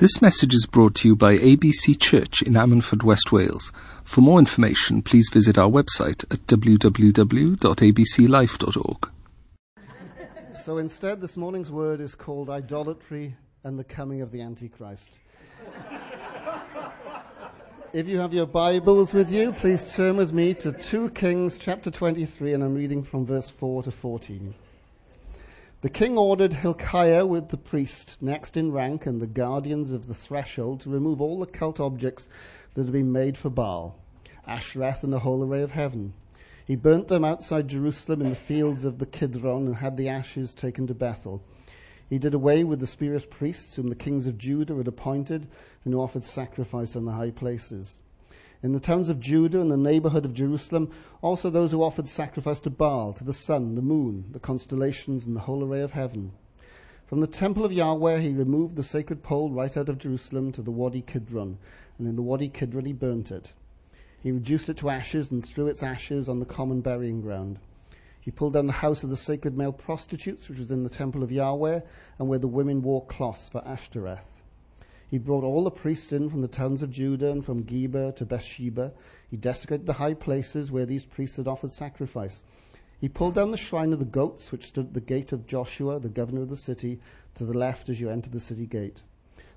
This message is brought to you by ABC Church in Ammanford, West Wales. For more information, please visit our website at www.abclife.org. So instead, this morning's word is called idolatry and the coming of the Antichrist. if you have your Bibles with you, please turn with me to 2 Kings chapter 23, and I'm reading from verse 4 to 14. The king ordered Hilkiah with the priest next in rank and the guardians of the threshold to remove all the cult objects that had been made for Baal, Ashtoreth and the whole array of heaven. He burnt them outside Jerusalem in the fields of the Kidron and had the ashes taken to Bethel. He did away with the spurious priests whom the kings of Judah had appointed and who offered sacrifice on the high places in the towns of Judah and the neighborhood of Jerusalem, also those who offered sacrifice to Baal, to the sun, the moon, the constellations, and the whole array of heaven. From the temple of Yahweh he removed the sacred pole right out of Jerusalem to the Wadi Kidron, and in the Wadi Kidron he burnt it. He reduced it to ashes and threw its ashes on the common burying ground. He pulled down the house of the sacred male prostitutes, which was in the temple of Yahweh, and where the women wore cloths for Ashtoreth. He brought all the priests in from the towns of Judah and from Geba to Beersheba. He desecrated the high places where these priests had offered sacrifice. He pulled down the shrine of the goats, which stood at the gate of Joshua, the governor of the city, to the left as you enter the city gate.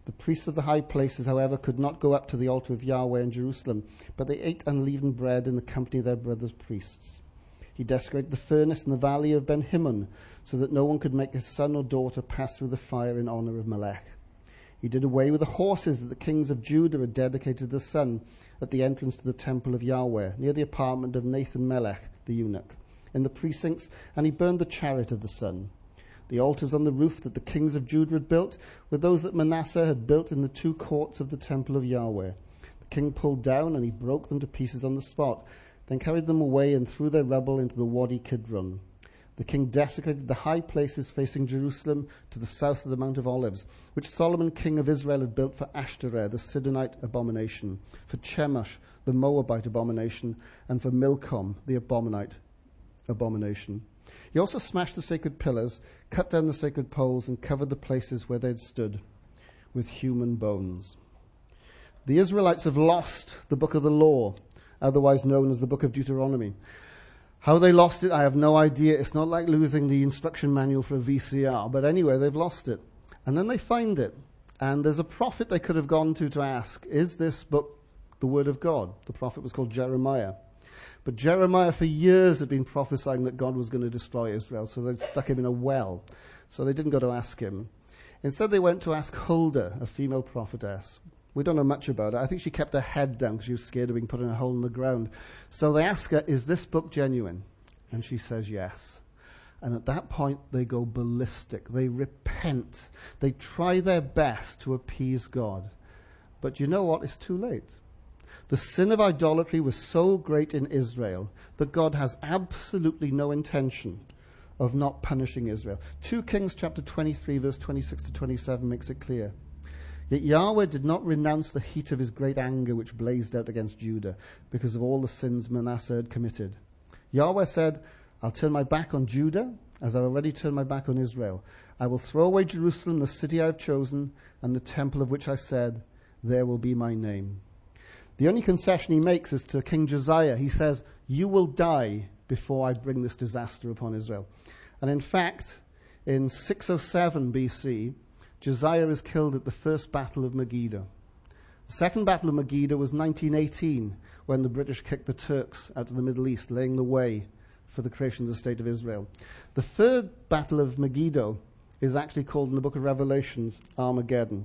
The priests of the high places, however, could not go up to the altar of Yahweh in Jerusalem, but they ate unleavened bread in the company of their brothers priests. He desecrated the furnace in the valley of Ben Hinnom, so that no one could make his son or daughter pass through the fire in honor of Molech. He did away with the horses that the kings of Judah had dedicated to the sun at the entrance to the temple of Yahweh, near the apartment of Nathan Melech, the eunuch, in the precincts, and he burned the chariot of the sun. The altars on the roof that the kings of Judah had built were those that Manasseh had built in the two courts of the temple of Yahweh. The king pulled down and he broke them to pieces on the spot, then carried them away and threw their rubble into the Wadi Kidron. The king desecrated the high places facing Jerusalem to the south of the Mount of Olives, which Solomon, king of Israel, had built for Ashtoreth, the Sidonite abomination, for Chemosh, the Moabite abomination, and for Milcom, the Ammonite abomination. He also smashed the sacred pillars, cut down the sacred poles, and covered the places where they had stood with human bones. The Israelites have lost the book of the law, otherwise known as the book of Deuteronomy. How they lost it, I have no idea. It's not like losing the instruction manual for a VCR. But anyway, they've lost it. And then they find it. And there's a prophet they could have gone to to ask, is this book the word of God? The prophet was called Jeremiah. But Jeremiah, for years, had been prophesying that God was going to destroy Israel, so they stuck him in a well. So they didn't go to ask him. Instead, they went to ask Huldah, a female prophetess. We don't know much about her. I think she kept her head down because she was scared of being put in a hole in the ground. So they ask her, Is this book genuine? And she says yes. And at that point, they go ballistic. They repent. They try their best to appease God. But you know what? It's too late. The sin of idolatry was so great in Israel that God has absolutely no intention of not punishing Israel. 2 Kings chapter 23, verse 26 to 27 makes it clear. Yet Yahweh did not renounce the heat of his great anger which blazed out against Judah because of all the sins Manasseh had committed. Yahweh said, I'll turn my back on Judah as I've already turned my back on Israel. I will throw away Jerusalem, the city I have chosen, and the temple of which I said, There will be my name. The only concession he makes is to King Josiah. He says, You will die before I bring this disaster upon Israel. And in fact, in 607 BC, Josiah is killed at the first battle of Megiddo. The second battle of Megiddo was 1918, when the British kicked the Turks out of the Middle East, laying the way for the creation of the State of Israel. The third battle of Megiddo is actually called in the book of Revelations Armageddon.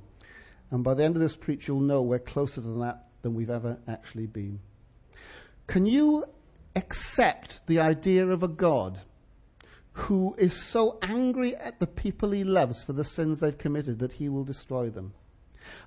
And by the end of this preach, you'll know we're closer to that than we've ever actually been. Can you accept the idea of a God who is so angry at the people he loves for the sins they've committed that he will destroy them.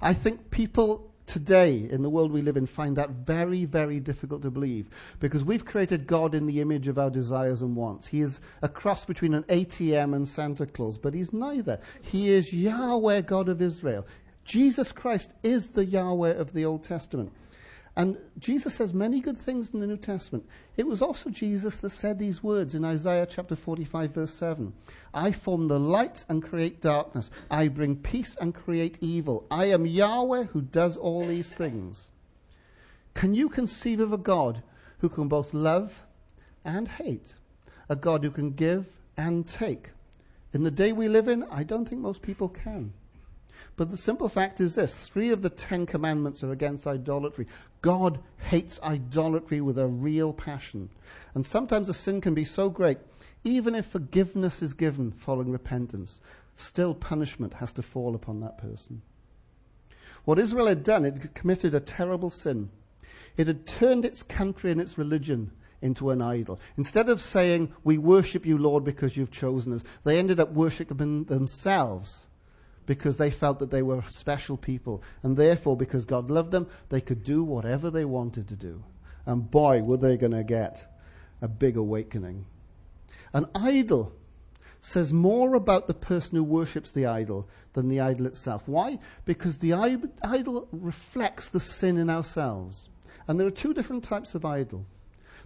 I think people today in the world we live in find that very, very difficult to believe because we've created God in the image of our desires and wants. He is a cross between an ATM and Santa Claus, but he's neither. He is Yahweh, God of Israel. Jesus Christ is the Yahweh of the Old Testament. And Jesus says many good things in the New Testament. It was also Jesus that said these words in Isaiah chapter 45, verse 7. I form the light and create darkness. I bring peace and create evil. I am Yahweh who does all these things. Can you conceive of a God who can both love and hate? A God who can give and take? In the day we live in, I don't think most people can. But the simple fact is this three of the Ten Commandments are against idolatry. God hates idolatry with a real passion. And sometimes a sin can be so great, even if forgiveness is given following repentance, still punishment has to fall upon that person. What Israel had done, it had committed a terrible sin. It had turned its country and its religion into an idol. Instead of saying, We worship you, Lord, because you've chosen us, they ended up worshiping themselves because they felt that they were special people. And therefore, because God loved them, they could do whatever they wanted to do. And boy, were they going to get a big awakening. An idol says more about the person who worships the idol than the idol itself. Why? Because the idol reflects the sin in ourselves. And there are two different types of idol.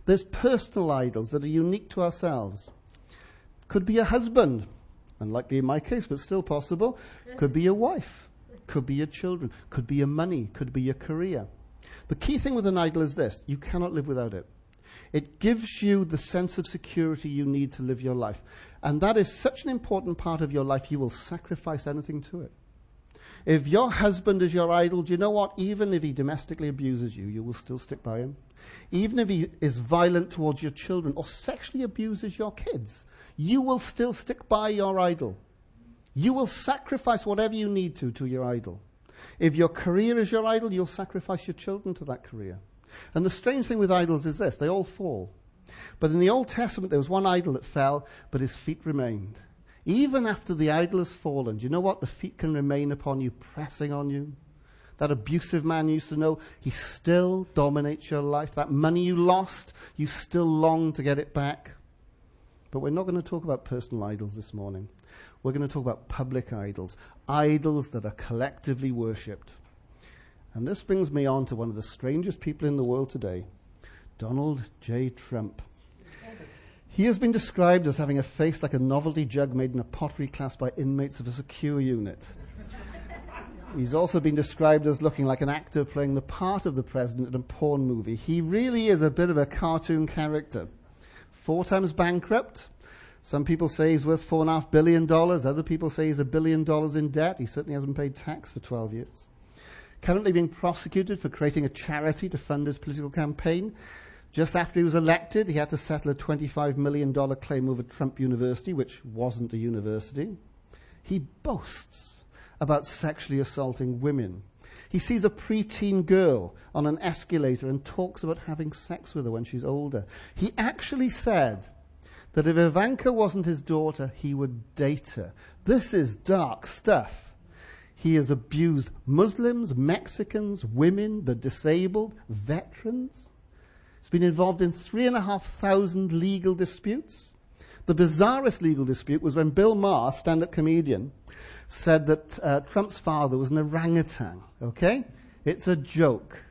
There's personal idols that are unique to ourselves. Could be a husband Unlikely in my case, but still possible. Could be your wife, could be your children, could be your money, could be your career. The key thing with an idol is this you cannot live without it. It gives you the sense of security you need to live your life. And that is such an important part of your life, you will sacrifice anything to it. If your husband is your idol, do you know what? Even if he domestically abuses you, you will still stick by him. Even if he is violent towards your children or sexually abuses your kids, you will still stick by your idol. You will sacrifice whatever you need to to your idol. If your career is your idol, you'll sacrifice your children to that career. And the strange thing with idols is this they all fall. But in the Old Testament, there was one idol that fell, but his feet remained. Even after the idol has fallen, do you know what? The feet can remain upon you, pressing on you. That abusive man used to know, he still dominates your life. That money you lost, you still long to get it back. But we're not going to talk about personal idols this morning. We're going to talk about public idols, idols that are collectively worshipped. And this brings me on to one of the strangest people in the world today, Donald J. Trump. He has been described as having a face like a novelty jug made in a pottery class by inmates of a secure unit. He's also been described as looking like an actor playing the part of the president in a porn movie. He really is a bit of a cartoon character four times bankrupt. Some people say he's worth four and a half billion dollars. Other people say he's a billion dollars in debt. He certainly hasn't paid tax for 12 years. Currently being prosecuted for creating a charity to fund his political campaign. Just after he was elected, he had to settle a $25 million claim over Trump University, which wasn't a university. He boasts about sexually assaulting women. He sees a preteen girl on an escalator and talks about having sex with her when she's older. He actually said that if Ivanka wasn't his daughter, he would date her. This is dark stuff. He has abused Muslims, Mexicans, women, the disabled, veterans. He's been involved in three and a half thousand legal disputes. The bizarrest legal dispute was when Bill Maher, stand-up comedian, said that uh, Trump's father was an orangutan. Okay? It's a joke.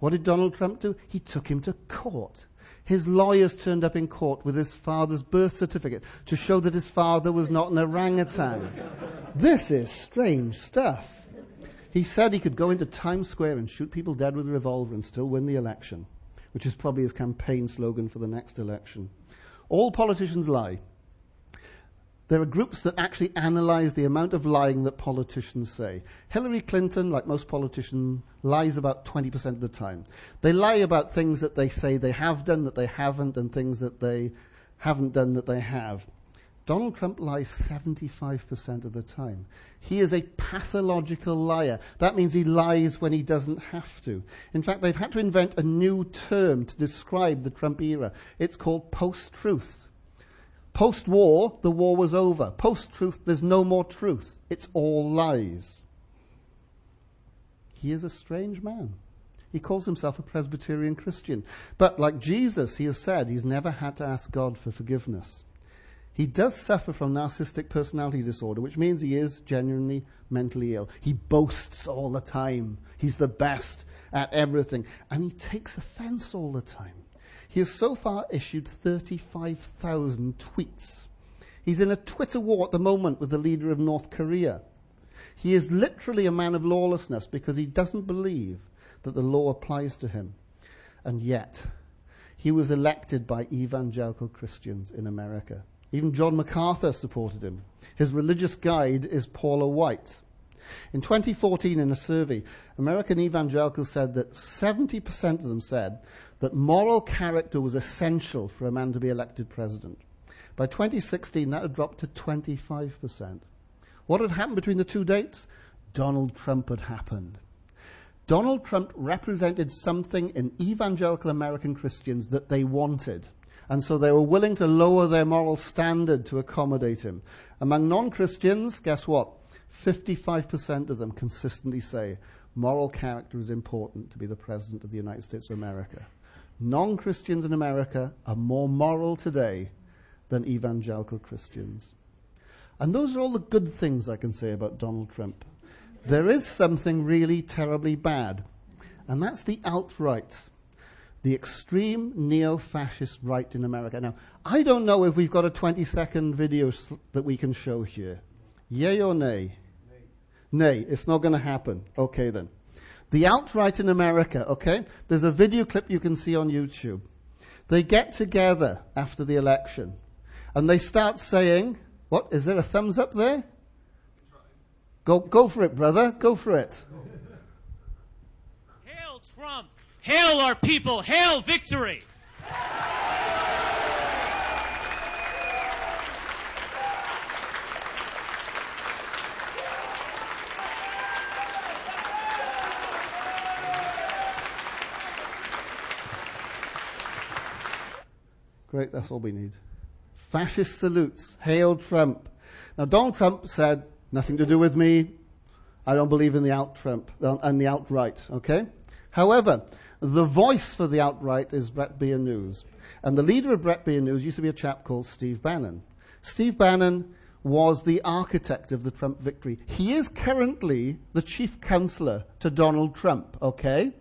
What did Donald Trump do? He took him to court. His lawyers turned up in court with his father's birth certificate to show that his father was not an orangutan. this is strange stuff. He said he could go into Times Square and shoot people dead with a revolver and still win the election, which is probably his campaign slogan for the next election. All politicians lie. There are groups that actually analyze the amount of lying that politicians say. Hillary Clinton, like most politicians, lies about 20% of the time. They lie about things that they say they have done that they haven't and things that they haven't done that they have. Donald Trump lies 75% of the time. He is a pathological liar. That means he lies when he doesn't have to. In fact, they've had to invent a new term to describe the Trump era. It's called post-truth. Post war, the war was over. Post truth, there's no more truth. It's all lies. He is a strange man. He calls himself a Presbyterian Christian. But like Jesus, he has said he's never had to ask God for forgiveness. He does suffer from narcissistic personality disorder, which means he is genuinely mentally ill. He boasts all the time. He's the best. at everything, and he takes offense all the time. He has so far issued 35,000 tweets. He's in a Twitter war at the moment with the leader of North Korea. He is literally a man of lawlessness because he doesn't believe that the law applies to him. And yet, he was elected by evangelical Christians in America. Even John MacArthur supported him. His religious guide is Paula White. In 2014, in a survey, American evangelicals said that 70% of them said that moral character was essential for a man to be elected president. By 2016, that had dropped to 25%. What had happened between the two dates? Donald Trump had happened. Donald Trump represented something in evangelical American Christians that they wanted. And so they were willing to lower their moral standard to accommodate him. Among non Christians, guess what? 55% of them consistently say moral character is important to be the President of the United States of America. Non Christians in America are more moral today than evangelical Christians. And those are all the good things I can say about Donald Trump. There is something really terribly bad, and that's the alt right, the extreme neo fascist right in America. Now, I don't know if we've got a 20 second video that we can show here. Yay or nay? Nay, it's not going to happen. Okay then. The alt right in America, okay? There's a video clip you can see on YouTube. They get together after the election and they start saying, What? Is there a thumbs up there? Go, go for it, brother. Go for it. Hail Trump! Hail our people! Hail victory! Great, that's all we need. Fascist salutes. Hail Trump. Now, Donald Trump said, nothing to do with me. I don't believe in the out Trump uh, and the alt right, okay? However, the voice for the alt right is Breitbart News. And the leader of Breitbart News used to be a chap called Steve Bannon. Steve Bannon was the architect of the Trump victory. He is currently the chief counselor to Donald Trump, okay?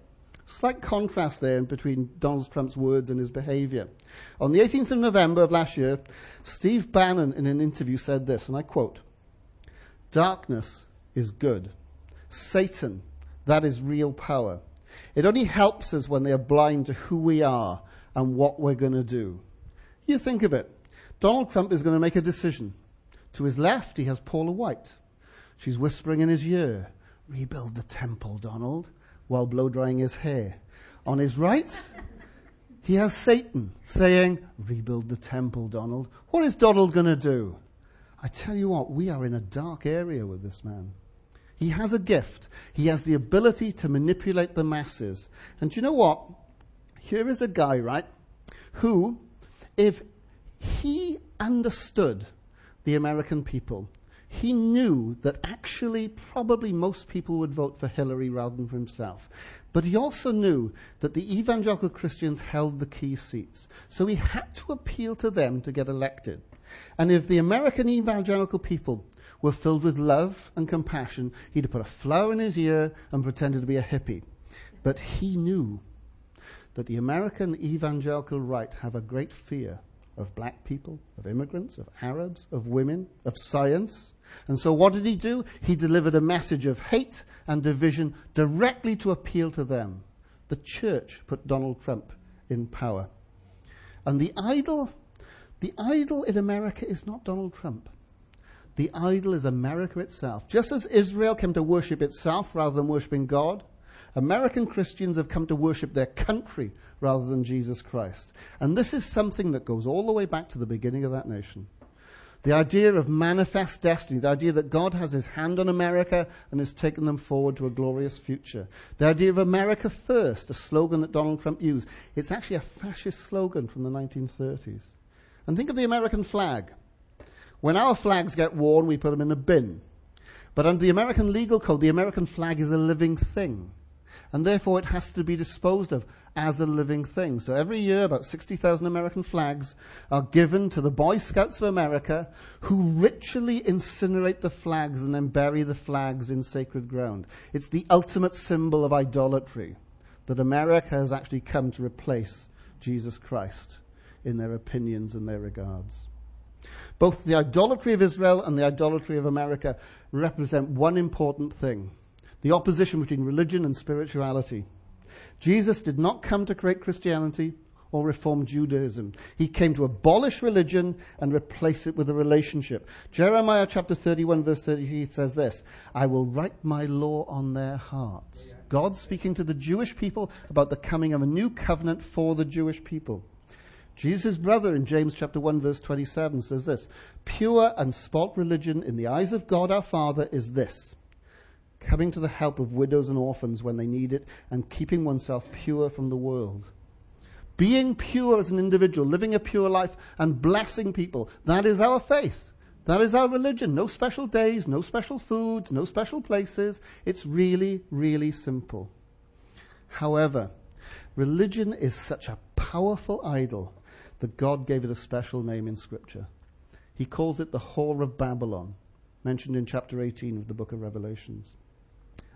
Slight contrast there between Donald Trump's words and his behavior. On the 18th of November of last year, Steve Bannon in an interview said this, and I quote Darkness is good. Satan, that is real power. It only helps us when they are blind to who we are and what we're going to do. You think of it. Donald Trump is going to make a decision. To his left, he has Paula White. She's whispering in his ear, Rebuild the temple, Donald while blow drying his hair. On his right, he has Satan saying, Rebuild the temple, Donald. What is Donald going to do? I tell you what, we are in a dark area with this man. He has a gift. He has the ability to manipulate the masses. And you know what? Here is a guy, right, who, if he understood the American people, he knew that actually probably most people would vote for Hillary rather than for himself. But he also knew that the evangelical Christians held the key seats. So he had to appeal to them to get elected. And if the American evangelical people were filled with love and compassion, he'd have put a flower in his ear and pretended to be a hippie. But he knew that the American evangelical right have a great fear of black people, of immigrants, of Arabs, of women, of science, and so what did he do? He delivered a message of hate and division directly to appeal to them. The church put Donald Trump in power. And the idol, the idol in America is not Donald Trump. The idol is America itself. Just as Israel came to worship itself rather than worshiping God, American Christians have come to worship their country rather than Jesus Christ. And this is something that goes all the way back to the beginning of that nation. The idea of manifest destiny, the idea that God has his hand on America and has taken them forward to a glorious future. The idea of America first, a slogan that Donald Trump used. It's actually a fascist slogan from the 1930s. And think of the American flag. When our flags get worn, we put them in a bin. But under the American legal code, the American flag is a living thing. And therefore it has to be disposed of as a living thing. So every year, about 60,000 American flags are given to the Boy Scouts of America, who ritually incinerate the flags and then bury the flags in sacred ground. It's the ultimate symbol of idolatry. that America has actually come to replace Jesus Christ in their opinions and their regards. Both the idolatry of Israel and the idolatry of America represent one important thing the opposition between religion and spirituality. Jesus did not come to create Christianity or reform Judaism. He came to abolish religion and replace it with a relationship. Jeremiah chapter 31 verse 33 says this, I will write my law on their hearts. God speaking to the Jewish people about the coming of a new covenant for the Jewish people. Jesus' brother in James chapter 1 verse 27 says this, pure and spot religion in the eyes of God our Father is this, coming to the help of widows and orphans when they need it and keeping oneself pure from the world. Being pure as an individual, living a pure life and blessing people, that is our faith. That is our religion. No special days, no special foods, no special places. It's really, really simple. However, religion is such a powerful idol that God gave it a special name in Scripture. He calls it the Whore of Babylon, mentioned in chapter 18 of the book of Revelations.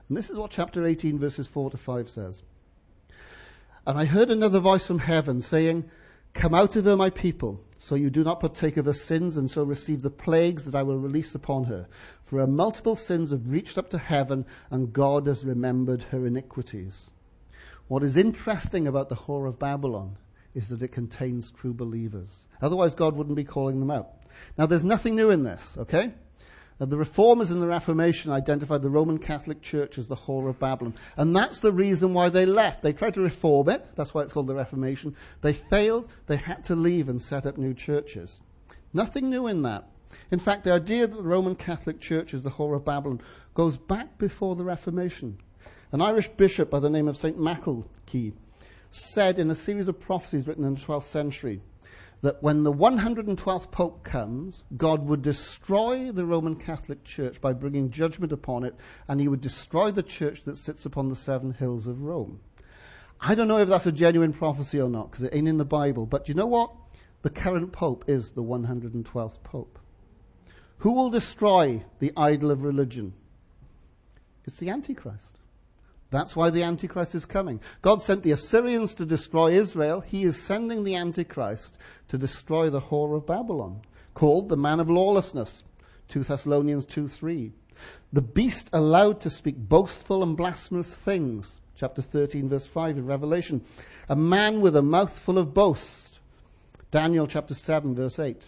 And this is what chapter 18, verses 4 to 5 says. And I heard another voice from heaven saying, Come out of her, my people, so you do not partake of her sins, and so receive the plagues that I will release upon her. For her multiple sins have reached up to heaven, and God has remembered her iniquities. What is interesting about the Whore of Babylon is that it contains true believers. Otherwise, God wouldn't be calling them out. Now, there's nothing new in this, okay? The Reformers in the Reformation identified the Roman Catholic Church as the whore of Babylon. And that's the reason why they left. They tried to reform it. That's why it's called the Reformation. They failed. They had to leave and set up new churches. Nothing new in that. In fact, the idea that the Roman Catholic Church is the whore of Babylon goes back before the Reformation. An Irish bishop by the name of St. Malachy said in a series of prophecies written in the 12th century that when the 112th Pope comes, God would destroy the Roman Catholic Church by bringing judgment upon it, and he would destroy the church that sits upon the seven hills of Rome. I don't know if that's a genuine prophecy or not, because it ain't in the Bible, but you know what? The current Pope is the 112th Pope. Who will destroy the idol of religion? It's the Antichrist. That's why the Antichrist is coming. God sent the Assyrians to destroy Israel. He is sending the Antichrist to destroy the whore of Babylon, called the man of lawlessness. 2 Thessalonians 2 3. The beast allowed to speak boastful and blasphemous things. Chapter 13, verse 5 in Revelation. A man with a mouth full of boast. Daniel chapter 7, verse 8.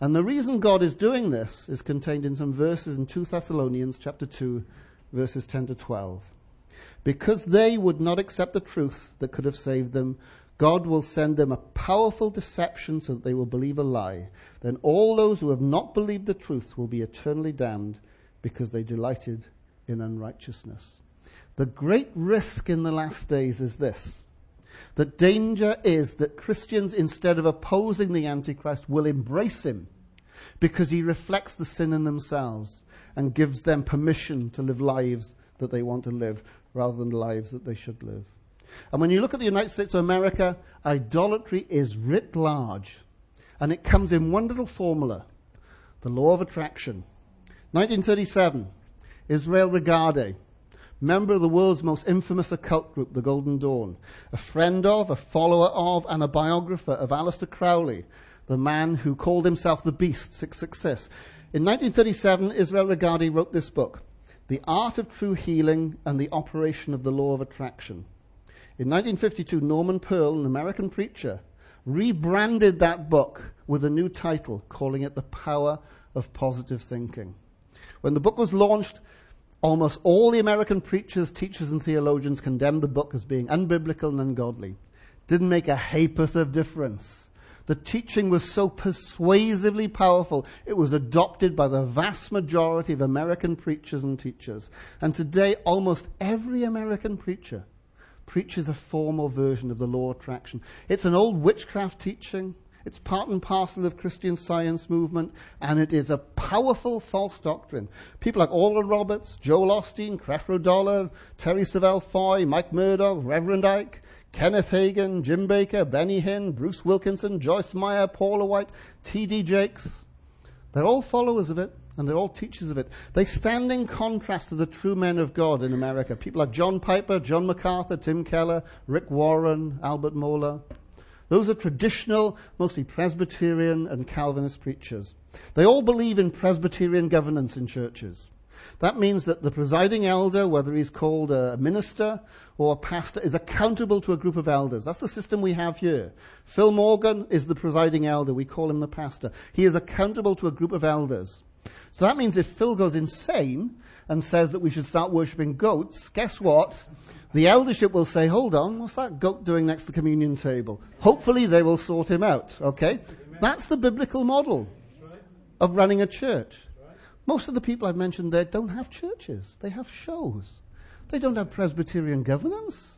And the reason God is doing this is contained in some verses in 2 Thessalonians chapter 2, verses 10 to 12. Because they would not accept the truth that could have saved them, God will send them a powerful deception so that they will believe a lie. Then all those who have not believed the truth will be eternally damned because they delighted in unrighteousness. The great risk in the last days is this. The danger is that Christians, instead of opposing the Antichrist, will embrace him because he reflects the sin in themselves and gives them permission to live lives that they want to live rather than lives that they should live. And when you look at the United States of America, idolatry is writ large. And it comes in one little formula the law of attraction. 1937, Israel Regardie, member of the world's most infamous occult group, the Golden Dawn, a friend of, a follower of, and a biographer of Aleister Crowley, the man who called himself the Beast, 666. In 1937, Israel Regardie wrote this book, The Art of True Healing and the Operation of the Law of Attraction. In 1952, Norman Peale, an American preacher, rebranded that book with a new title, calling it The Power of Positive Thinking. When the book was launched, almost all the American preachers, teachers, and theologians condemned the book as being unbiblical and ungodly. Didn't make a ha'porth of difference. The teaching was so persuasively powerful, it was adopted by the vast majority of American preachers and teachers. And today, almost every American preacher preaches a formal version of the law of attraction. It's an old witchcraft teaching. It's part and parcel of Christian science movement, and it is a powerful false doctrine. People like Oral Roberts, Joel Osteen, Creflo Dollar, Terry Savelle Foy, Mike Murdock, Reverend Ike, Kenneth Hagin, Jim Bakker, Benny Hinn, Bruce Wilkinson, Joyce Meyer, Paula White, T.D. Jakes. They're all followers of it, and they're all teachers of it. They stand in contrast to the true men of God in America. People like John Piper, John MacArthur, Tim Keller, Rick Warren, Albert Mohler. Those are traditional, mostly Presbyterian and Calvinist preachers. They all believe in Presbyterian governance in churches. That means that the presiding elder, whether he's called a minister or a pastor, is accountable to a group of elders. That's the system we have here. Phil Morgan is the presiding elder. We call him the pastor. He is accountable to a group of elders. So that means if Phil goes insane and says that we should start worshipping goats, guess what? The eldership will say, hold on, what's that goat doing next to the communion table? Hopefully they will sort him out, okay? That's the biblical model of running a church. Most of the people I've mentioned there don't have churches. They have shows. They don't have Presbyterian governance.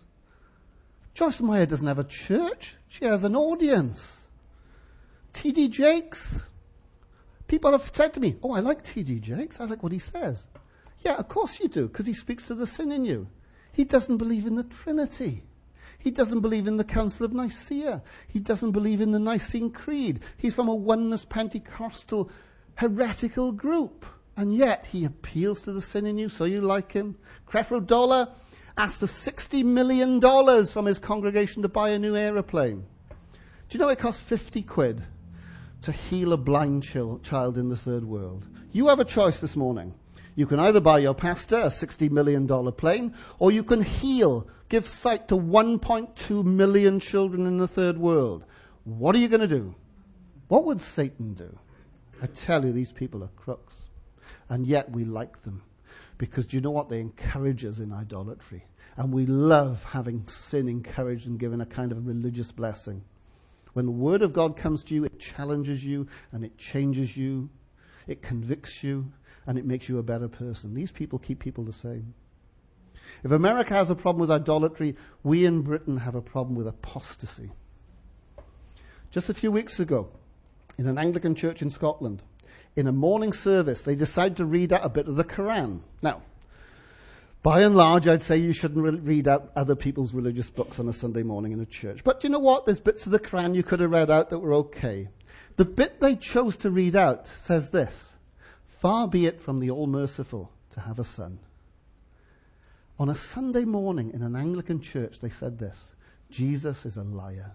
Joyce Meyer doesn't have a church. She has an audience. T.D. Jakes. People have said to me, Oh, I like T.D. Jakes. I like what he says. Yeah, of course you do, because he speaks to the sin in you. He doesn't believe in the Trinity. He doesn't believe in the Council of Nicaea. He doesn't believe in the Nicene Creed. He's from a oneness Pentecostal heretical group. And yet he appeals to the sin in you, so you like him. Creflo Dollar asked for $60 million from his congregation to buy a new aeroplane. Do you know it costs 50 quid to heal a blind child in the third world? You have a choice this morning. You can either buy your pastor a $60 million plane, or you can heal, give sight to 1.2 million children in the third world. What are you going to do? What would Satan do? I tell you, these people are crooks. And yet we like them. Because do you know what? They encourage us in idolatry. And we love having sin encouraged and given a kind of religious blessing. When the Word of God comes to you, it challenges you and it changes you, it convicts you, and it makes you a better person. These people keep people the same. If America has a problem with idolatry, we in Britain have a problem with apostasy. Just a few weeks ago, in an Anglican church in Scotland, in a morning service, they decide to read out a bit of the Quran. Now, by and large, I'd say you shouldn't re- read out other people's religious books on a Sunday morning in a church. But you know what? There's bits of the Quran you could have read out that were okay. The bit they chose to read out says this Far be it from the All Merciful to have a son. On a Sunday morning in an Anglican church, they said this Jesus is a liar.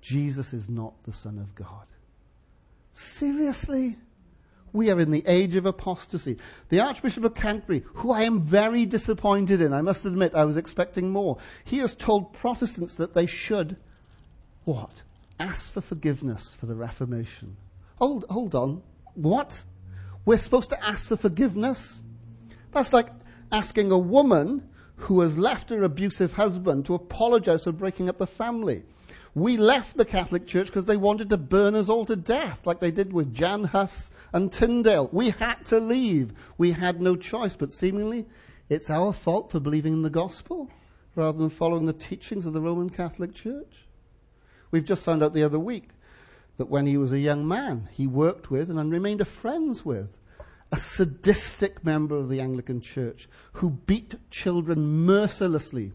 Jesus is not the Son of God. Seriously? We are in the age of apostasy. The Archbishop of Canterbury, who I am very disappointed in, I must admit, I was expecting more. He has told Protestants that they should, what? Ask for forgiveness for the Reformation. Hold, hold on. What? We're supposed to ask for forgiveness? That's like asking a woman who has left her abusive husband to apologize for breaking up the family. We left the Catholic Church because they wanted to burn us all to death, like they did with Jan Hus and Tyndale. We had to leave. We had no choice, but seemingly it's our fault for believing in the gospel rather than following the teachings of the Roman Catholic Church. We've just found out the other week that when he was a young man, he worked with and remained a friends with a sadistic member of the Anglican Church who beat children mercilessly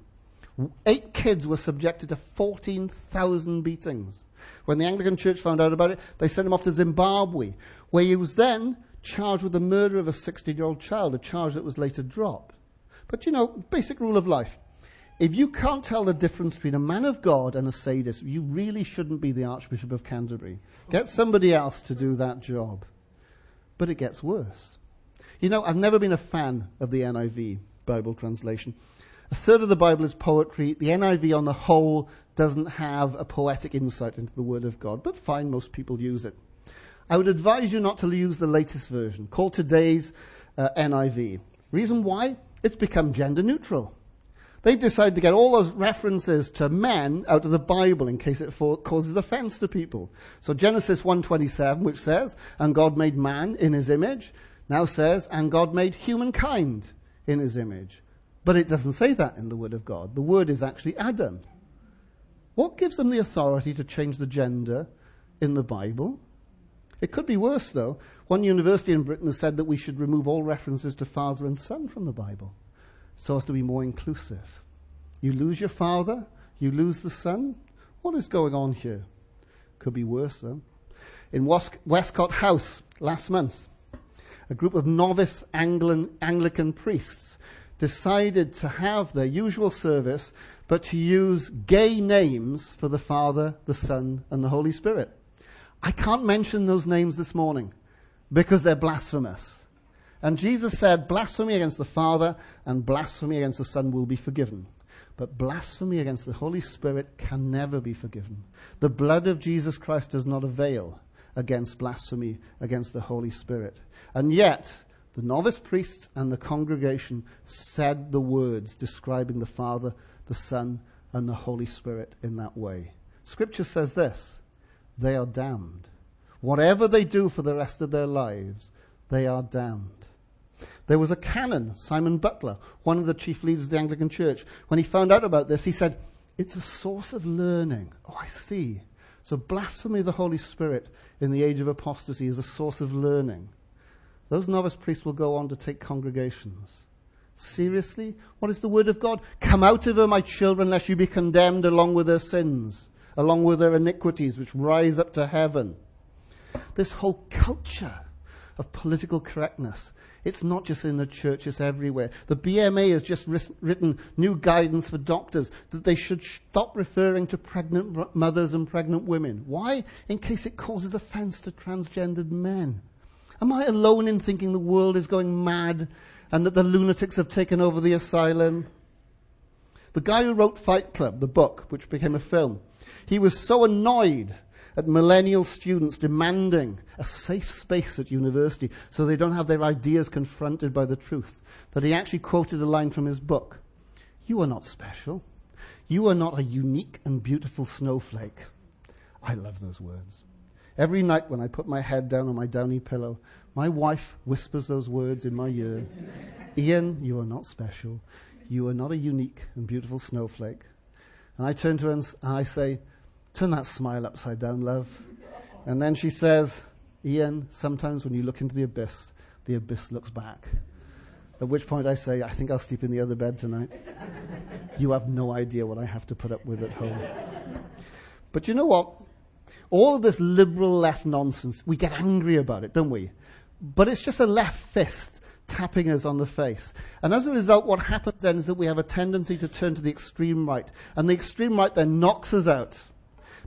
Eight kids were subjected to 14,000 beatings. When the Anglican Church found out about it, they sent him off to Zimbabwe, where he was then charged with the murder of a 16 year old child, a charge that was later dropped. But you know, basic rule of life. If you can't tell the difference between a man of God and a sadist, you really shouldn't be the Archbishop of Canterbury. Get somebody else to do that job. But it gets worse. You know, I've never been a fan of the NIV Bible translation. A third of the Bible is poetry. The NIV on the whole doesn't have a poetic insight into the Word of God, but fine, most people use it. I would advise you not to use the latest version, called today's uh, NIV. Reason why? It's become gender neutral. They've decided to get all those references to men out of the Bible in case it for- causes offense to people. So Genesis 1:27, which says, "And God made man in his image," now says, "And God made humankind in his image." But it doesn't say that in the Word of God. The word is actually Adam. What gives them the authority to change the gender in the Bible? It could be worse, though. One university in Britain has said that we should remove all references to father and son from the Bible so as to be more inclusive. You lose your father, you lose the son. What is going on here? Could be worse, though. In Westcott House last month, a group of novice Anglican, Anglican priests decided to have their usual service, but to use gay names for the Father, the Son, and the Holy Spirit. I can't mention those names this morning because they're blasphemous. And Jesus said, blasphemy against the Father and blasphemy against the Son will be forgiven. But blasphemy against the Holy Spirit can never be forgiven. The blood of Jesus Christ does not avail against blasphemy against the Holy Spirit. And yet, the novice priests and the congregation said the words describing the Father, the Son, and the Holy Spirit in that way. Scripture says this they are damned. Whatever they do for the rest of their lives, they are damned. There was a canon, Simon Butler, one of the chief leaders of the Anglican Church. When he found out about this, he said, It's a source of learning. Oh, I see. So, blasphemy of the Holy Spirit in the age of apostasy is a source of learning. Those novice priests will go on to take congregations. Seriously? What is the word of God? Come out of her, my children, lest you be condemned along with their sins, along with their iniquities, which rise up to heaven. This whole culture of political correctness it's not just in the church, it's everywhere. The BMA has just written new guidance for doctors that they should stop referring to pregnant mothers and pregnant women. Why? In case it causes offense to transgendered men. Am I alone in thinking the world is going mad and that the lunatics have taken over the asylum? The guy who wrote Fight Club, the book, which became a film, he was so annoyed at millennial students demanding a safe space at university so they don't have their ideas confronted by the truth that he actually quoted a line from his book You are not special. You are not a unique and beautiful snowflake. I love those words. Every night when I put my head down on my downy pillow, my wife whispers those words in my ear Ian, you are not special. You are not a unique and beautiful snowflake. And I turn to her and I say, Turn that smile upside down, love. And then she says, Ian, sometimes when you look into the abyss, the abyss looks back. At which point I say, I think I'll sleep in the other bed tonight. you have no idea what I have to put up with at home. But you know what? All this liberal left nonsense, we get angry about it, don't we? But it's just a left fist tapping us on the face. And as a result, what happens then is that we have a tendency to turn to the extreme right. And the extreme right then knocks us out.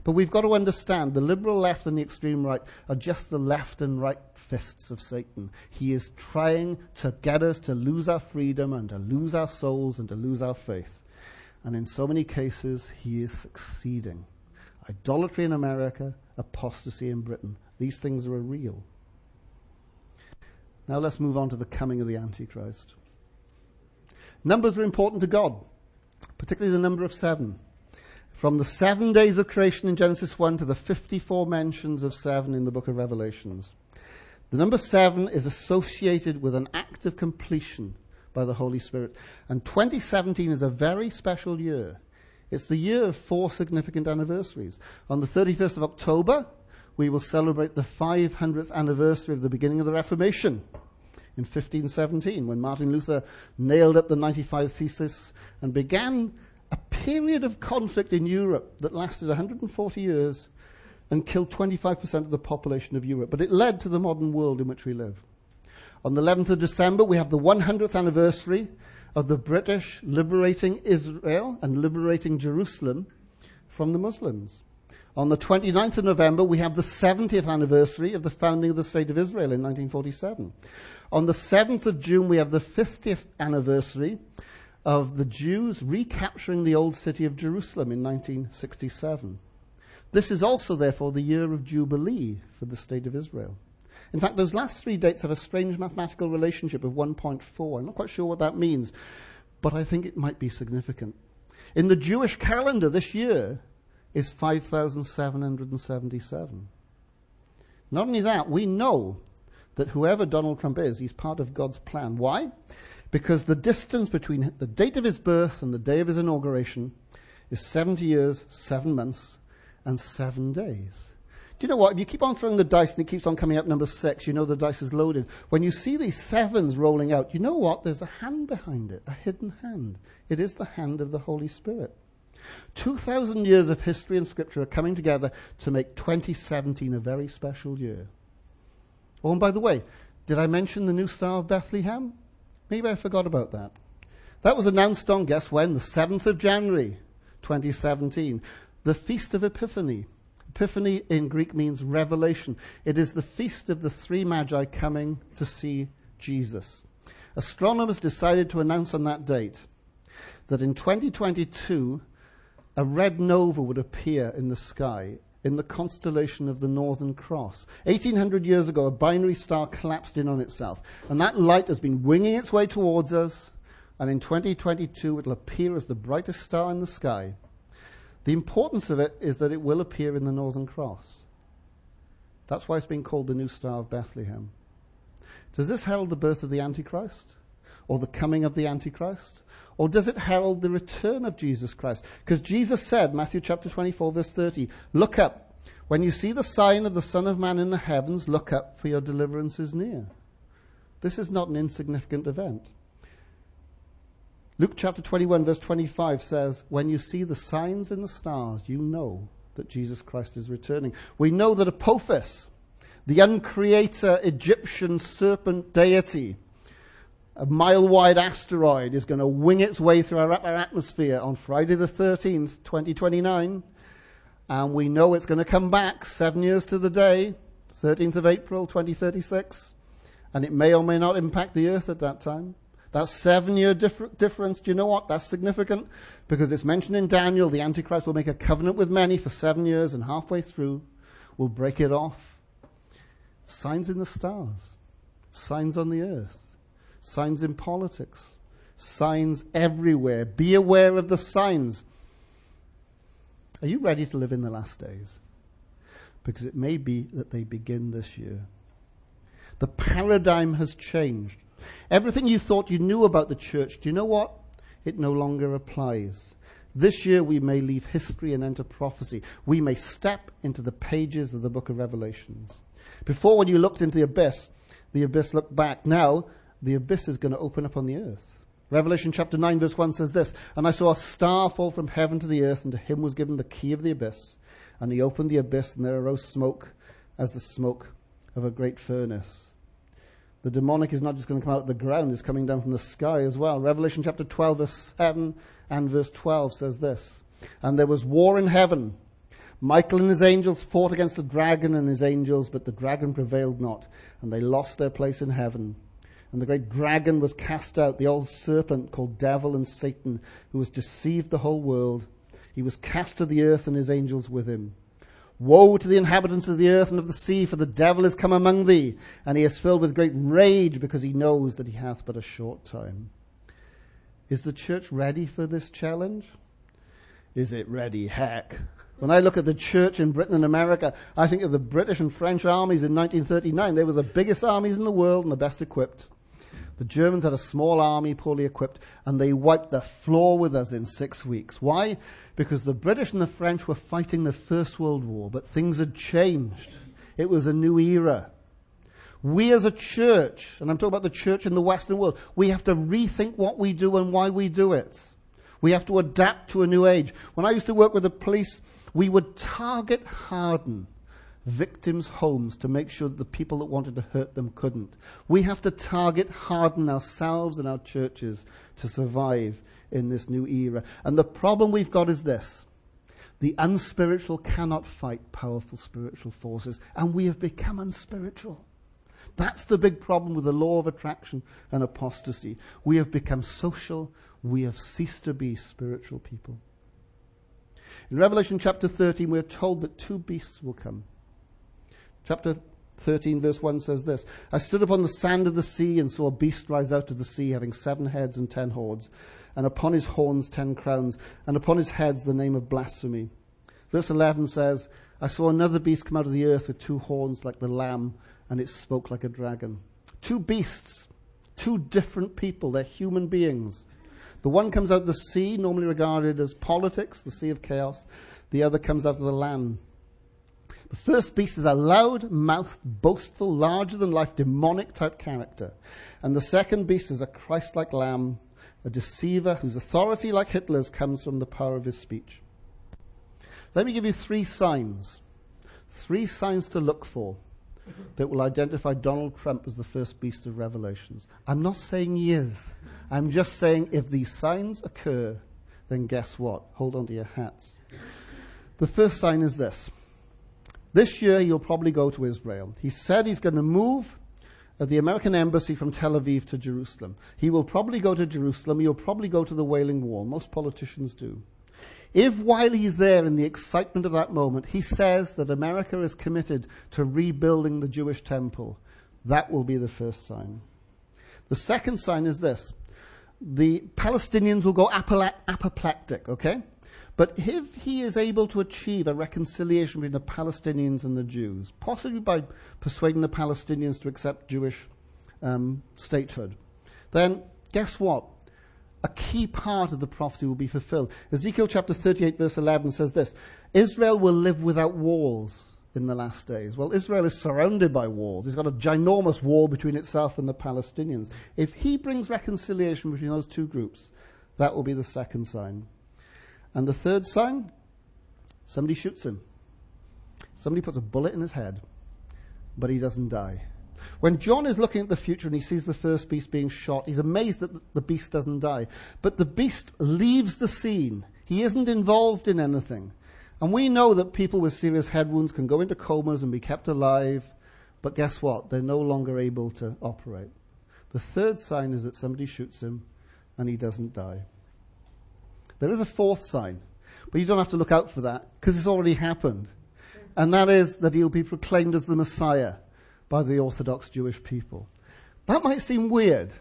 But we've got to understand the liberal left and the extreme right are just the left and right fists of Satan. He is trying to get us to lose our freedom and to lose our souls and to lose our faith. And in so many cases, he is succeeding. Idolatry in America, apostasy in Britain. These things are real. Now let's move on to the coming of the Antichrist. Numbers are important to God, particularly the number of seven. From the seven days of creation in Genesis 1 to the 54 mentions of seven in the book of Revelations. The number seven is associated with an act of completion by the Holy Spirit. And 2017 is a very special year. It's the year of four significant anniversaries. On the 31st of October, we will celebrate the 500th anniversary of the beginning of the Reformation in 1517, when Martin Luther nailed up the 95 Thesis and began a period of conflict in Europe that lasted 140 years and killed 25% of the population of Europe. But it led to the modern world in which we live. On the 11th of December, we have the 100th anniversary of the British liberating Israel and liberating Jerusalem from the Muslims. On the 29th of November, we have the 70th anniversary of the founding of the State of Israel in 1947. On the 7th of June, we have the 50th anniversary of the Jews recapturing the old city of Jerusalem in 1967. This is also, therefore, the year of Jubilee for the State of Israel. In fact, those last three dates have a strange mathematical relationship of 1.4. I'm not quite sure what that means, but I think it might be significant. In the Jewish calendar, this year is 5,777. Not only that, we know that whoever Donald Trump is, he's part of God's plan. Why? because the distance between the date of his birth and the day of his inauguration is 70 years, 7 months, and 7 days. You know what? If you keep on throwing the dice and it keeps on coming up number 6, you know the dice is loaded. When you see these sevens rolling out, you know what? There's a hand behind it, a hidden hand. It is the hand of the Holy Spirit. 2,000 years of history and scripture are coming together to make 2017 a very special year. Oh, and by the way, did I mention the new Star of Bethlehem? Maybe I forgot about that. That was announced on, guess when? The 7th of January, 2017. The Feast of Epiphany. Epiphany in Greek means revelation. It is the feast of the three magi coming to see Jesus. Astronomers decided to announce on that date that in 2022, a red nova would appear in the sky in the constellation of the Northern Cross. 1800 years ago, a binary star collapsed in on itself, and that light has been winging its way towards us, and in 2022 it'll appear as the brightest star in the sky. The importance of it is that it will appear in the Northern Cross. That's why it's been called the new star of Bethlehem. Does this herald the birth of the Antichrist? Or the coming of the Antichrist? Or does it herald the return of Jesus Christ? Because Jesus said, Matthew chapter 24, verse 30, Look up. When you see the sign of the Son of Man in the heavens, look up, for your deliverance is near. This is not an insignificant event. Luke chapter 21, verse 25 says, When you see the signs in the stars, you know that Jesus Christ is returning. We know that Apophis, the uncreator Egyptian serpent deity, a mile wide asteroid is going to wing its way through our upper atmosphere on Friday the 13th, 2029. And we know it's going to come back seven years to the day, 13th of April, 2036. And it may or may not impact the Earth at that time. That seven year differ- difference, do you know what? That's significant because it's mentioned in Daniel the Antichrist will make a covenant with many for seven years and halfway through will break it off. Signs in the stars, signs on the earth signs in politics, signs everywhere. Be aware of the signs. Are you ready to live in the last days? Because it may be that they begin this year. The paradigm has changed. Everything you thought you knew about the church, do you know what? It no longer applies. This year we may leave history and enter prophecy. We may step into the pages of the book of Revelations. Before, when you looked into the abyss, the abyss looked back. Now, the abyss is going to open up on the earth. Revelation chapter 9 verse 1 says this, And I saw a star fall from heaven to the earth, and to him was given the key of the abyss. And he opened the abyss, and there arose smoke as the smoke of a great furnace. The demonic is not just going to come out of the ground, it's coming down from the sky as well. Revelation chapter 12 verse 7 and verse 12 says this, And there was war in heaven. Michael and his angels fought against the dragon and his angels, but the dragon prevailed not, and they lost their place in heaven. And the great dragon was cast out, the old serpent called Devil and Satan, who has deceived the whole world. He was cast to the earth and his angels with him. Woe to the inhabitants of the earth and of the sea, for the devil is come among thee, and he is filled with great rage because he knows that he hath but a short time. Is the church ready for this challenge? Is it ready? Heck. When I look at the church in Britain and America, I think of the British and French armies in 1939. They were the biggest armies in the world and the best equipped. The Germans had a small army, poorly equipped, and they wiped the floor with us in six weeks. Why? Because the British and the French were fighting the First World War, but things had changed. It was a new era. We as a church, and I'm talking about the church in the Western world, we have to rethink what we do and why we do it. We have to adapt to a new age. When I used to work with the police, we would target harden victims' homes to make sure that the people that wanted to hurt them couldn't. We have to target harden ourselves and our churches to survive in this new era. And the problem we've got is this. The unspiritual cannot fight powerful spiritual forces, and we have become unspiritual. That's the big problem with the law of attraction and apostasy. We have become social. We have ceased to be spiritual people. In Revelation chapter 13, we're told that two beasts will come. Chapter 13, verse 1 says this I stood upon the sand of the sea and saw a beast rise out of the sea, having seven heads and ten horns, and upon his horns ten crowns, and upon his heads the name of blasphemy. Verse 11 says, I saw another beast come out of the earth with two horns like the lamb, and it spoke like a dragon. Two beasts, two different people, they're human beings. The one comes out of the sea, normally regarded as politics, the sea of chaos. The other comes out of the land, the first beast is a loud mouthed, boastful, larger than life, demonic type character. And the second beast is a Christ like lamb, a deceiver whose authority, like Hitler's, comes from the power of his speech. Let me give you three signs. Three signs to look for that will identify Donald Trump as the first beast of Revelations. I'm not saying he is. I'm just saying if these signs occur, then guess what? Hold on to your hats. The first sign is this. This year he'll probably go to Israel. He said he's going to move uh, the American embassy from Tel Aviv to Jerusalem. He will probably go to Jerusalem. He'll probably go to the Wailing Wall. Most politicians do. If while he's there in the excitement of that moment, he says that America is committed to rebuilding the Jewish temple, that will be the first sign. The second sign is this. The Palestinians will go apoplectic, okay? But if he is able to achieve a reconciliation between the Palestinians and the Jews, possibly by persuading the Palestinians to accept Jewish um, statehood, then guess what? A key part of the prophecy will be fulfilled. Ezekiel chapter 38, verse 11 says this Israel will live without walls in the last days. Well, Israel is surrounded by walls. It's got a ginormous wall between itself and the Palestinians. If he brings reconciliation between those two groups, that will be the second sign. And the third sign, somebody shoots him. Somebody puts a bullet in his head, but he doesn't die. When John is looking at the future and he sees the first beast being shot, he's amazed that the beast doesn't die. But the beast leaves the scene. He isn't involved in anything. And we know that people with serious head wounds can go into comas and be kept alive, but guess what? They're no longer able to operate. The third sign is that somebody shoots him and he doesn't die. There is a fourth sign, but you don't have to look out for that because it's already happened. And that is that he'll be proclaimed as the Messiah by the Orthodox Jewish people. That might seem weird,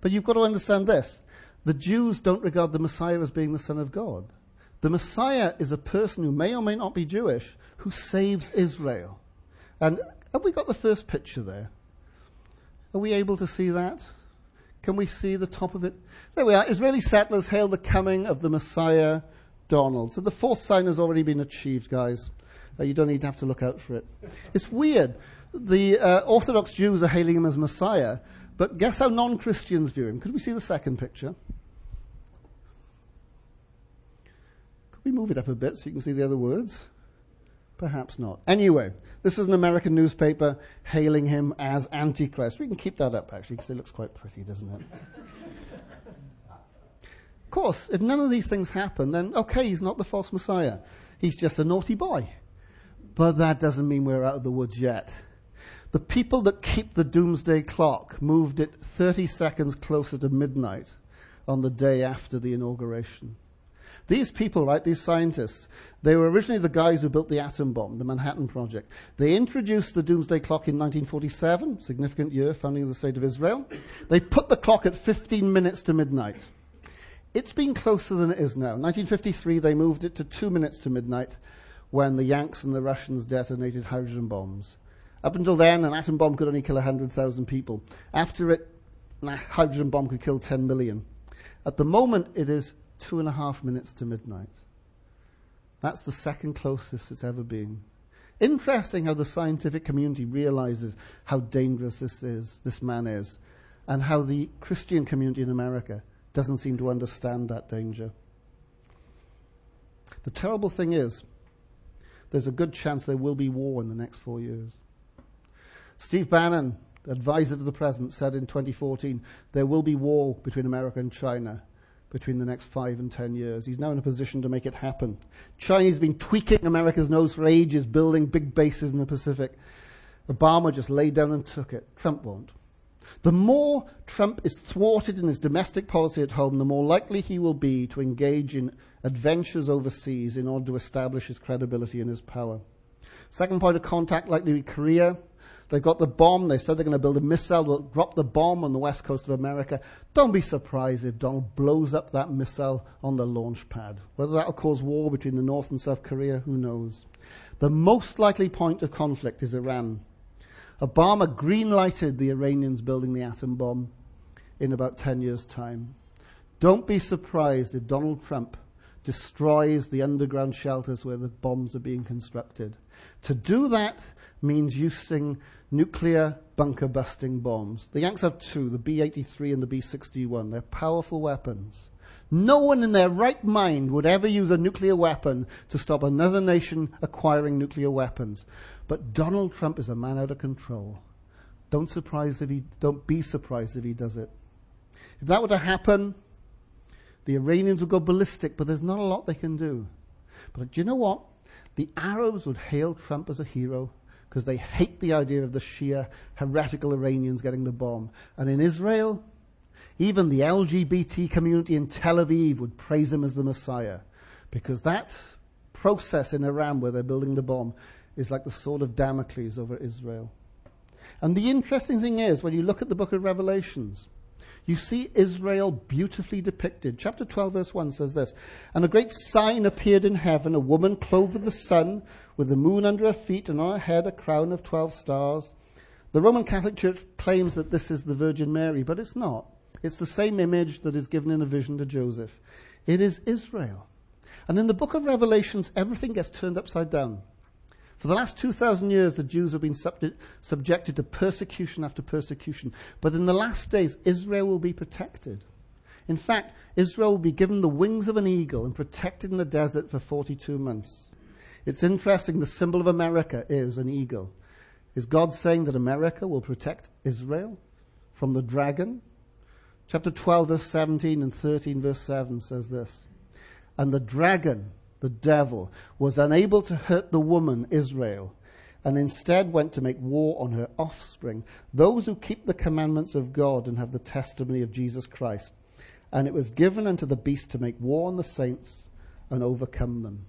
but you've got to understand this. The Jews don't regard the Messiah as being the Son of God. The Messiah is a person who may or may not be Jewish who saves Israel. And have we got the first picture there? Are we able to see that? Can we see the top of it? There we are. Israeli settlers hail the coming of the Messiah, Donald. So the fourth sign has already been achieved, guys. Uh, you don't need to have to look out for it. It's weird. The uh, Orthodox Jews are hailing him as Messiah, but guess how non Christians view him? Could we see the second picture? Could we move it up a bit so you can see the other words? Perhaps not. Anyway, this is an American newspaper hailing him as Antichrist. We can keep that up, actually, because it looks quite pretty, doesn't it? of course, if none of these things happen, then okay, he's not the false Messiah. He's just a naughty boy. But that doesn't mean we're out of the woods yet. The people that keep the doomsday clock moved it 30 seconds closer to midnight on the day after the inauguration. These people, right, these scientists, they were originally the guys who built the atom bomb, the Manhattan Project. They introduced the doomsday clock in 1947, significant year, founding of the State of Israel. They put the clock at 15 minutes to midnight. It's been closer than it is now. 1953, they moved it to two minutes to midnight when the Yanks and the Russians detonated hydrogen bombs. Up until then, an atom bomb could only kill 100,000 people. After it, a hydrogen bomb could kill 10 million. At the moment, it is two and a half minutes to midnight. That's the second closest it's ever been. Interesting how the scientific community realizes how dangerous this is, this man is, and how the Christian community in America doesn't seem to understand that danger. The terrible thing is, there's a good chance there will be war in the next four years. Steve Bannon, advisor to the president, said in 2014 there will be war between America and China between the next five and ten years. He's now in a position to make it happen. China's been tweaking America's nose for ages, building big bases in the Pacific. Obama just laid down and took it. Trump won't. The more Trump is thwarted in his domestic policy at home, the more likely he will be to engage in adventures overseas in order to establish his credibility and his power. Second point of contact likely to be Korea. They've got the bomb. They said they're going to build a missile that will drop the bomb on the west coast of America. Don't be surprised if Donald blows up that missile on the launch pad. Whether that will cause war between the North and South Korea, who knows? The most likely point of conflict is Iran. Obama green lighted the Iranians building the atom bomb in about 10 years' time. Don't be surprised if Donald Trump destroys the underground shelters where the bombs are being constructed. To do that means using nuclear bunker busting bombs. The Yanks have two, the B 83 and the B 61. They're powerful weapons. No one in their right mind would ever use a nuclear weapon to stop another nation acquiring nuclear weapons. But Donald Trump is a man out of control. Don't surprise if he don't be surprised if he does it. If that were to happen, the Iranians would go ballistic, but there's not a lot they can do. But do you know what? The Arabs would hail Trump as a hero because they hate the idea of the Shia heretical Iranians getting the bomb. And in Israel, even the LGBT community in Tel Aviv would praise him as the Messiah because that process in Iran where they're building the bomb is like the sword of Damocles over Israel. And the interesting thing is, when you look at the book of Revelations, you see Israel beautifully depicted. Chapter 12, verse 1 says this And a great sign appeared in heaven a woman clothed with the sun, with the moon under her feet, and on her head a crown of 12 stars. The Roman Catholic Church claims that this is the Virgin Mary, but it's not. It's the same image that is given in a vision to Joseph. It is Israel. And in the book of Revelations, everything gets turned upside down. For the last 2,000 years, the Jews have been subjected to persecution after persecution. But in the last days, Israel will be protected. In fact, Israel will be given the wings of an eagle and protected in the desert for 42 months. It's interesting, the symbol of America is an eagle. Is God saying that America will protect Israel from the dragon? Chapter 12, verse 17 and 13, verse 7 says this. And the dragon, the devil, was unable to hurt the woman, Israel, and instead went to make war on her offspring, those who keep the commandments of God and have the testimony of Jesus Christ. And it was given unto the beast to make war on the saints and overcome them.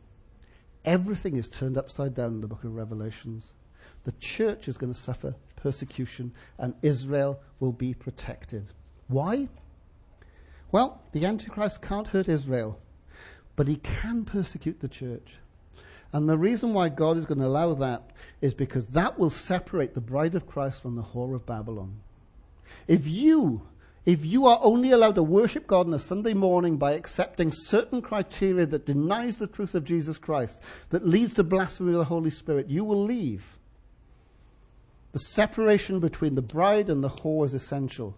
Everything is turned upside down in the book of Revelations. The church is going to suffer persecution, and Israel will be protected. Why? Well, the Antichrist can't hurt Israel, but he can persecute the church. And the reason why God is going to allow that is because that will separate the bride of Christ from the whore of Babylon. If you, if you are only allowed to worship God on a Sunday morning by accepting certain criteria that denies the truth of Jesus Christ, that leads to blasphemy of the Holy Spirit, you will leave. The separation between the bride and the whore is essential.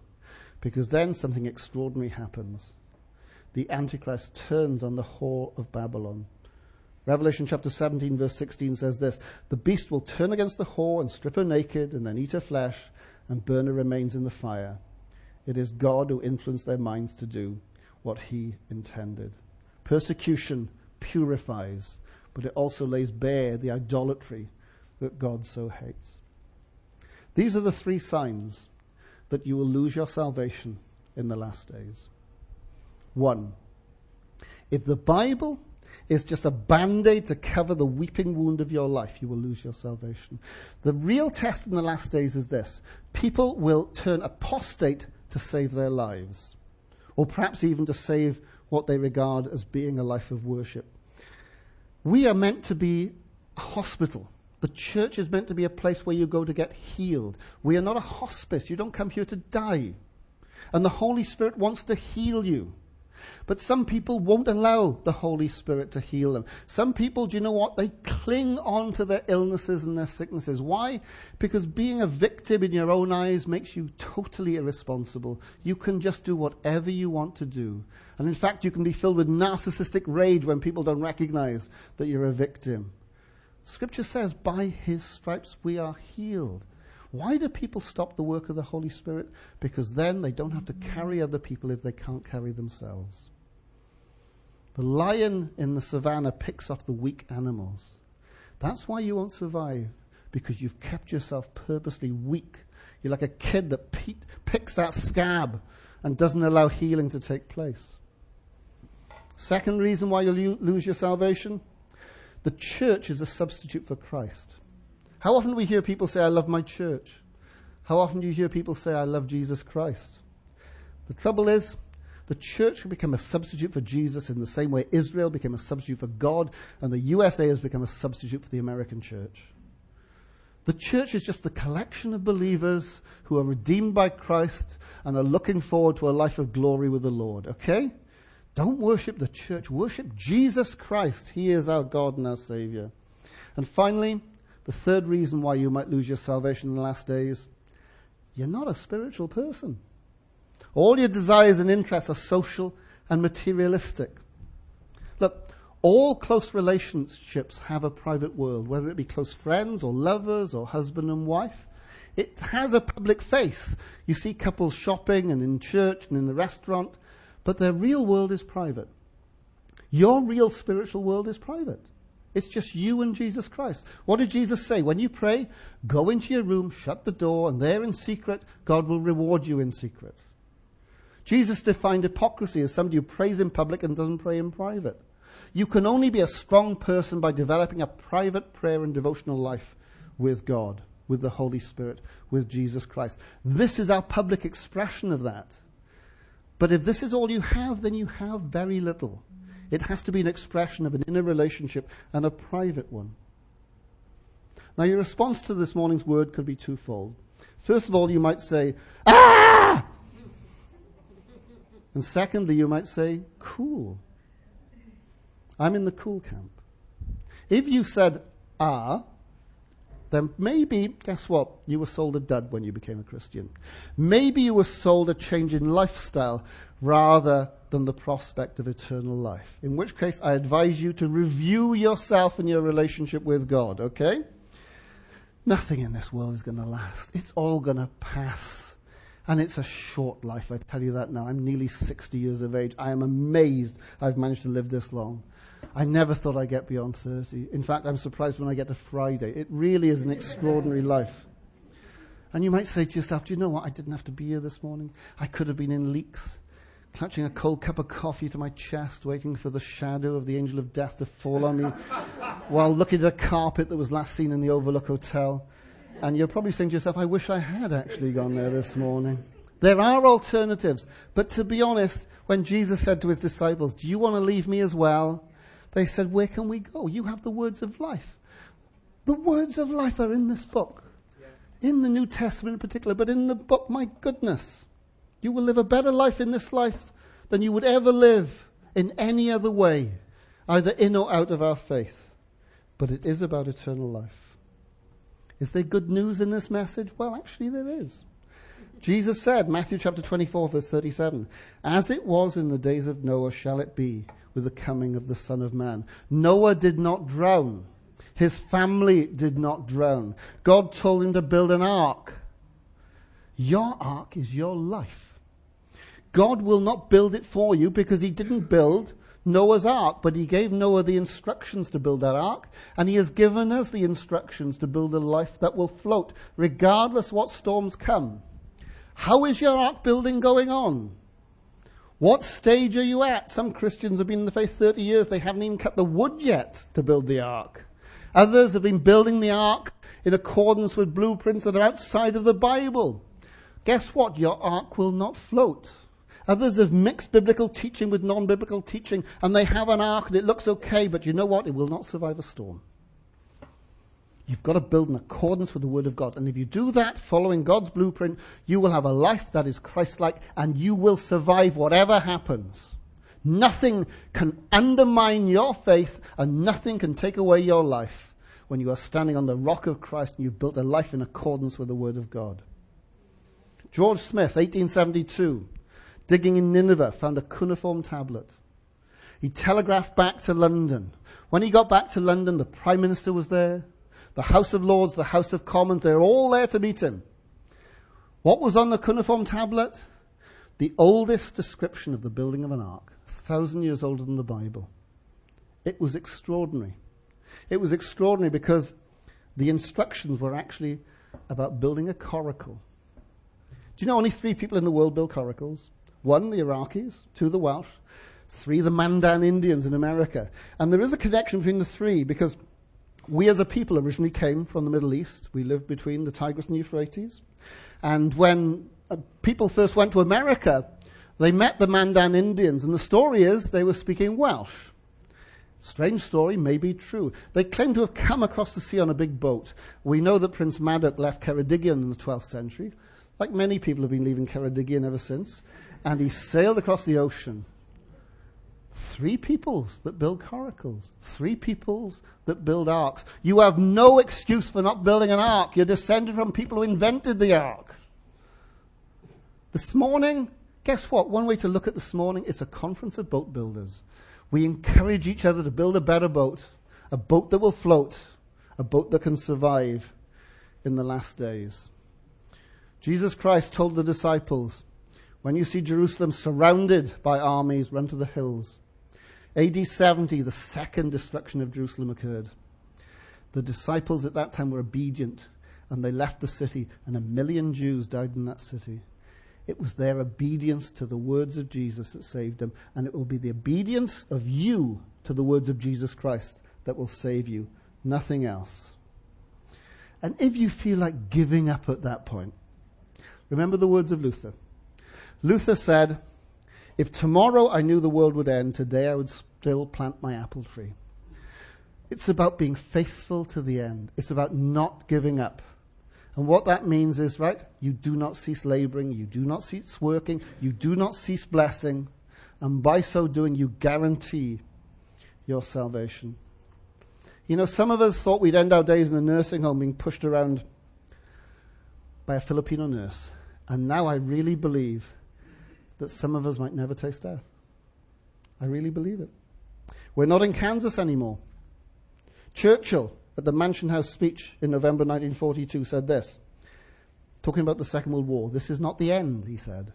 Because then something extraordinary happens. The Antichrist turns on the whore of Babylon. Revelation chapter 17, verse 16 says this The beast will turn against the whore and strip her naked, and then eat her flesh, and burn her remains in the fire. It is God who influenced their minds to do what he intended. Persecution purifies, but it also lays bare the idolatry that God so hates. These are the three signs that you will lose your salvation in the last days. One, if the Bible is just a band aid to cover the weeping wound of your life, you will lose your salvation. The real test in the last days is this people will turn apostate to save their lives, or perhaps even to save what they regard as being a life of worship. We are meant to be a hospital the church is meant to be a place where you go to get healed. We are not a hospice. You don't come here to die. And the Holy Spirit wants to heal you. But some people won't allow the Holy Spirit to heal them. Some people, do you know what? They cling on to their illnesses and their sicknesses. Why? Because being a victim in your own eyes makes you totally irresponsible. You can just do whatever you want to do. And in fact, you can be filled with narcissistic rage when people don't recognize that you're a victim. Scripture says, by his stripes we are healed. Why do people stop the work of the Holy Spirit? Because then they don't have to carry other people if they can't carry themselves. The lion in the savannah picks off the weak animals. That's why you won't survive, because you've kept yourself purposely weak. You're like a kid that pe- picks that scab and doesn't allow healing to take place. Second reason why you'll lose your salvation the church is a substitute for Christ. How often do we hear people say, I love my church? How often do you hear people say, I love Jesus Christ? The trouble is, the church will become a substitute for Jesus in the same way Israel became a substitute for God and the USA has become a substitute for the American church. The church is just a collection of believers who are redeemed by Christ and are looking forward to a life of glory with the Lord, okay? Don't worship the church, worship Jesus Christ. He is our God and our Savior. And finally, the third reason why you might lose your salvation in the last days you're not a spiritual person. All your desires and interests are social and materialistic. Look, all close relationships have a private world, whether it be close friends or lovers or husband and wife. It has a public face. You see couples shopping and in church and in the restaurant, but their real world is private. Your real spiritual world is private. It's just you and Jesus Christ. What did Jesus say? When you pray, go into your room, shut the door, and there in secret, God will reward you in secret. Jesus defined hypocrisy as somebody who prays in public and doesn't pray in private. You can only be a strong person by developing a private prayer and devotional life with God, with the Holy Spirit, with Jesus Christ. This is our public expression of that. But if this is all you have, then you have very little. It has to be an expression of an inner relationship and a private one. Now, your response to this morning's word could be twofold. First of all, you might say, Ah! And secondly, you might say, Cool. I'm in the cool camp. If you said, Ah, then maybe, guess what? You were sold a dud when you became a Christian. Maybe you were sold a change in lifestyle rather than the prospect of eternal life. In which case, I advise you to review yourself and your relationship with God, okay? Nothing in this world is going to last. It's all going to pass. And it's a short life, I tell you that now. I'm nearly 60 years of age. I am amazed I've managed to live this long. I never thought I'd get beyond 30. In fact, I'm surprised when I get to Friday. It really is an extraordinary life. And you might say to yourself, do you know what? I didn't have to be here this morning. I could have been in leaks, clutching a cold cup of coffee to my chest, waiting for the shadow of the angel of death to fall on me, while looking at a carpet that was last seen in the Overlook Hotel. And you're probably saying to yourself, I wish I had actually gone there this morning. There are alternatives. But to be honest, when Jesus said to his disciples, Do you want to leave me as well? They said, Where can we go? You have the words of life. The words of life are in this book. In the New Testament in particular, but in the book, my goodness. You will live a better life in this life than you would ever live in any other way, either in or out of our faith. But it is about eternal life. Is there good news in this message? Well, actually, there is. Jesus said, Matthew chapter 24, verse 37, As it was in the days of Noah, shall it be with the coming of the Son of Man. Noah did not drown. His family did not drown. God told him to build an ark. Your ark is your life. God will not build it for you because he didn't build Noah's ark, but he gave Noah the instructions to build that ark, and he has given us the instructions to build a life that will float regardless what storms come. How is your ark building going on? What stage are you at? Some Christians have been in the faith 30 years. They haven't even cut the wood yet to build the ark. Others have been building the ark in accordance with blueprints that are outside of the Bible. Guess what? Your ark will not float. Others have mixed biblical teaching with non-biblical teaching and they have an ark and it looks okay, but you know what? It will not survive a storm. You've got to build in accordance with the Word of God. And if you do that, following God's blueprint, you will have a life that is Christ-like and you will survive whatever happens. Nothing can undermine your faith and nothing can take away your life when you are standing on the rock of Christ and you've built a life in accordance with the Word of God. George Smith, 1872, digging in Nineveh, found a cuneiform tablet. He telegraphed back to London. When he got back to London, the Prime Minister was there, the House of Lords, the House of Commons, they're all there to meet him. What was on the cuneiform tablet? The oldest description of the building of an ark, a thousand years older than the Bible. It was extraordinary. It was extraordinary because the instructions were actually about building a coracle. Do you know only three people in the world build coracles? One, the Iraqis, two, the Welsh, three, the Mandan Indians in America. And there is a connection between the three because we as a people originally came from the Middle East. We lived between the Tigris and Euphrates. And when uh, people first went to America, they met the Mandan Indians, and the story is they were speaking Welsh. Strange story, may be true. They claim to have come across the sea on a big boat. We know that Prince Madoc left Ceredigion in the 12th century. Like many people have been leaving Ceredigion ever since. And he sailed across the ocean. Three peoples that build coracles. Three peoples that build arks. You have no excuse for not building an ark. You're descended from people who invented the ark. This morning, guess what? One way to look at this morning is a conference of boat builders. We encourage each other to build a better boat, a boat that will float, a boat that can survive in the last days. Jesus Christ told the disciples, when you see Jerusalem surrounded by armies, run to the hills. AD 70, the second destruction of Jerusalem occurred. The disciples at that time were obedient and they left the city, and a million Jews died in that city. It was their obedience to the words of Jesus that saved them, and it will be the obedience of you to the words of Jesus Christ that will save you, nothing else. And if you feel like giving up at that point, remember the words of Luther. Luther said, If tomorrow I knew the world would end, today I would still plant my apple tree. It's about being faithful to the end. It's about not giving up. And what that means is, right, you do not cease laboring, you do not cease working, you do not cease blessing, and by so doing, you guarantee your salvation. You know, some of us thought we'd end our days in a nursing home being pushed around by a Filipino nurse. And now I really believe that some of us might never taste death. I really believe it. We're not in Kansas anymore. Churchill, at the Mansion House speech in November 1942, said this, talking about the Second World War. This is not the end, he said.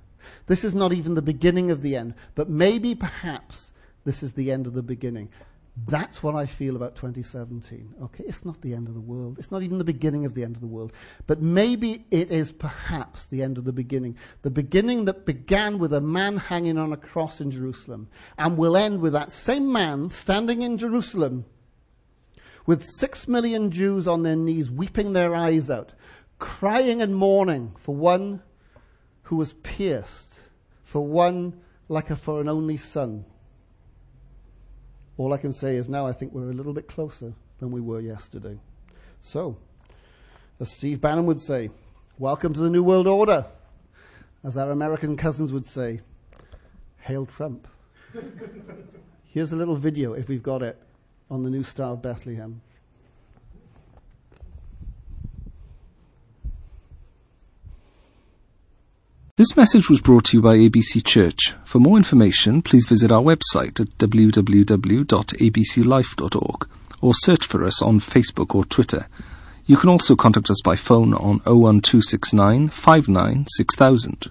This is not even the beginning of the end, but maybe, perhaps, this is the end of the beginning. That's what I feel about 2017. Okay, it's not the end of the world. It's not even the beginning of the end of the world. But maybe it is perhaps the end of the beginning. The beginning that began with a man hanging on a cross in Jerusalem and will end with that same man standing in Jerusalem with six million Jews on their knees weeping their eyes out, crying and mourning for one who was pierced, for one like a, for an only son all I can say is now I think we're a little bit closer than we were yesterday. So, as Steve Bannon would say, welcome to the New World Order. As our American cousins would say, hail Trump. Here's a little video, if we've got it, on the new Star of Bethlehem. This message was brought to you by ABC Church. For more information, please visit our website at www.abclife.org or search for us on Facebook or Twitter. You can also contact us by phone on 01269 596000.